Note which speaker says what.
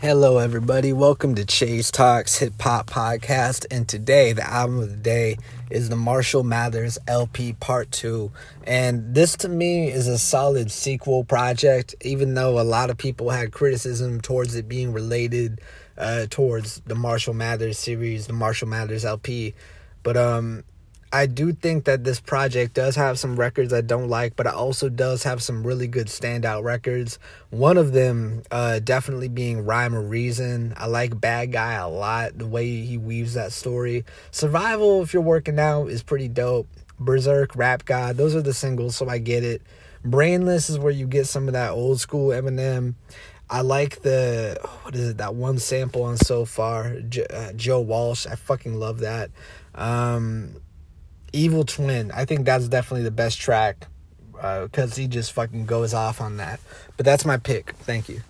Speaker 1: Hello, everybody. Welcome to Chase Talks Hip Hop Podcast. And today, the album of the day is the Marshall Mathers LP Part 2. And this to me is a solid sequel project, even though a lot of people had criticism towards it being related uh, towards the Marshall Mathers series, the Marshall Mathers LP. But um, I do think that this project does have some records I don't like, but it also does have some really good standout records. One of them uh, definitely being Rhyme or Reason. I like Bad Guy a lot, the way he weaves that story. Survival, if you're working out, is pretty dope. Berzerk, Rap God, those are the singles, so I get it. Brainless is where you get some of that old school Eminem. I like the what is it that one sample on so far uh, Joe Walsh. I fucking love that. Um, Evil Twin. I think that's definitely the best track because uh, he just fucking goes off on that. But that's my pick. Thank you.